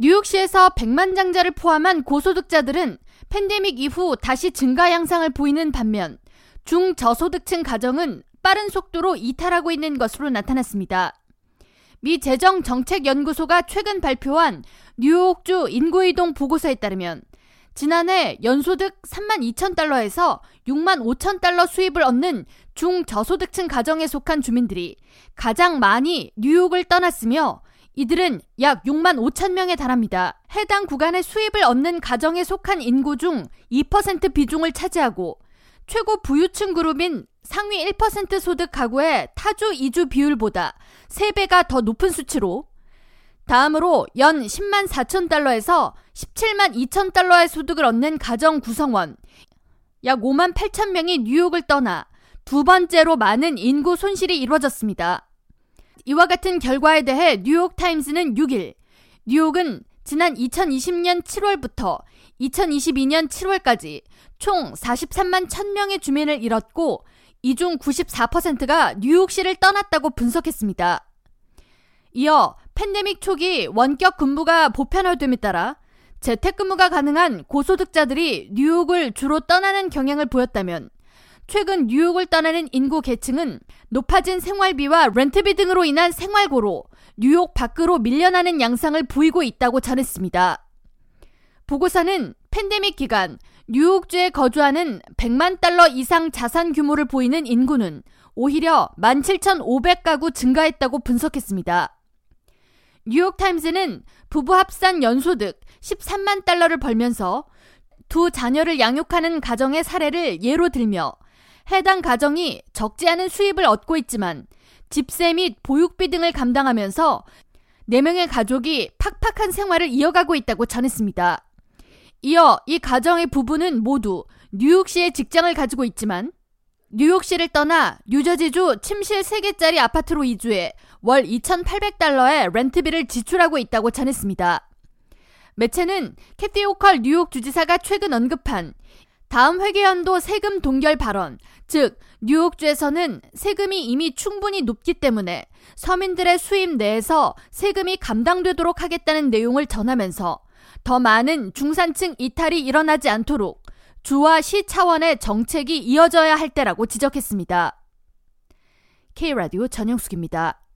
뉴욕시에서 100만 장자를 포함한 고소득자들은 팬데믹 이후 다시 증가 양상을 보이는 반면 중저소득층 가정은 빠른 속도로 이탈하고 있는 것으로 나타났습니다. 미 재정정책연구소가 최근 발표한 뉴욕주 인구이동 보고서에 따르면 지난해 연소득 3만 2천 달러에서 6만 5천 달러 수입을 얻는 중저소득층 가정에 속한 주민들이 가장 많이 뉴욕을 떠났으며 이들은 약 6만 5천 명에 달합니다. 해당 구간의 수입을 얻는 가정에 속한 인구 중 2% 비중을 차지하고 최고 부유층 그룹인 상위 1% 소득 가구의 타주 이주 비율보다 3배가 더 높은 수치로 다음으로 연 10만 4천 달러에서 17만 2천 달러의 소득을 얻는 가정 구성원 약 5만 8천 명이 뉴욕을 떠나 두 번째로 많은 인구 손실이 이루어졌습니다. 이와 같은 결과에 대해 뉴욕타임스는 6일 뉴욕은 지난 2020년 7월부터 2022년 7월까지 총 43만 1000명의 주민을 잃었고 이 중 94%가 뉴욕시를 떠났다고 분석했습니다. 이어 팬데믹 초기 원격 근무가 보편화됨에 따라 재택근무가 가능한 고소득자들이 뉴욕을 주로 떠나는 경향을 보였다면 최근 뉴욕을 떠나는 인구 계층은 높아진 생활비와 렌트비 등으로 인한 생활고로 뉴욕 밖으로 밀려나는 양상을 보이고 있다고 전했습니다. 보고서는 팬데믹 기간 뉴욕주에 거주하는 100만 달러 이상 자산 규모를 보이는 인구는 오히려 17,500가구 증가했다고 분석했습니다. 뉴욕타임즈는 부부 합산 연소득 13만 달러를 벌면서 두 자녀를 양육하는 가정의 사례를 예로 들며 해당 가정이 적지 않은 수입을 얻고 있지만 집세 및 보육비 등을 감당하면서 4명의 가족이 팍팍한 생활을 이어가고 있다고 전했습니다. 이어 이 가정의 부부는 모두 뉴욕시에 직장을 가지고 있지만 뉴욕시를 떠나 뉴저지주 침실 3개짜리 아파트로 이주해 월 2,800달러의 렌트비를 지출하고 있다고 전했습니다. 매체는 캐티 오컬 뉴욕 주지사가 최근 언급한 다음 회계연도 세금 동결 발언, 즉 뉴욕주에서는 세금이 이미 충분히 높기 때문에 서민들의 수입 내에서 세금이 감당되도록 하겠다는 내용을 전하면서 더 많은 중산층 이탈이 일어나지 않도록 주와 시 차원의 정책이 이어져야 할 때라고 지적했습니다. K라디오 전영숙입니다.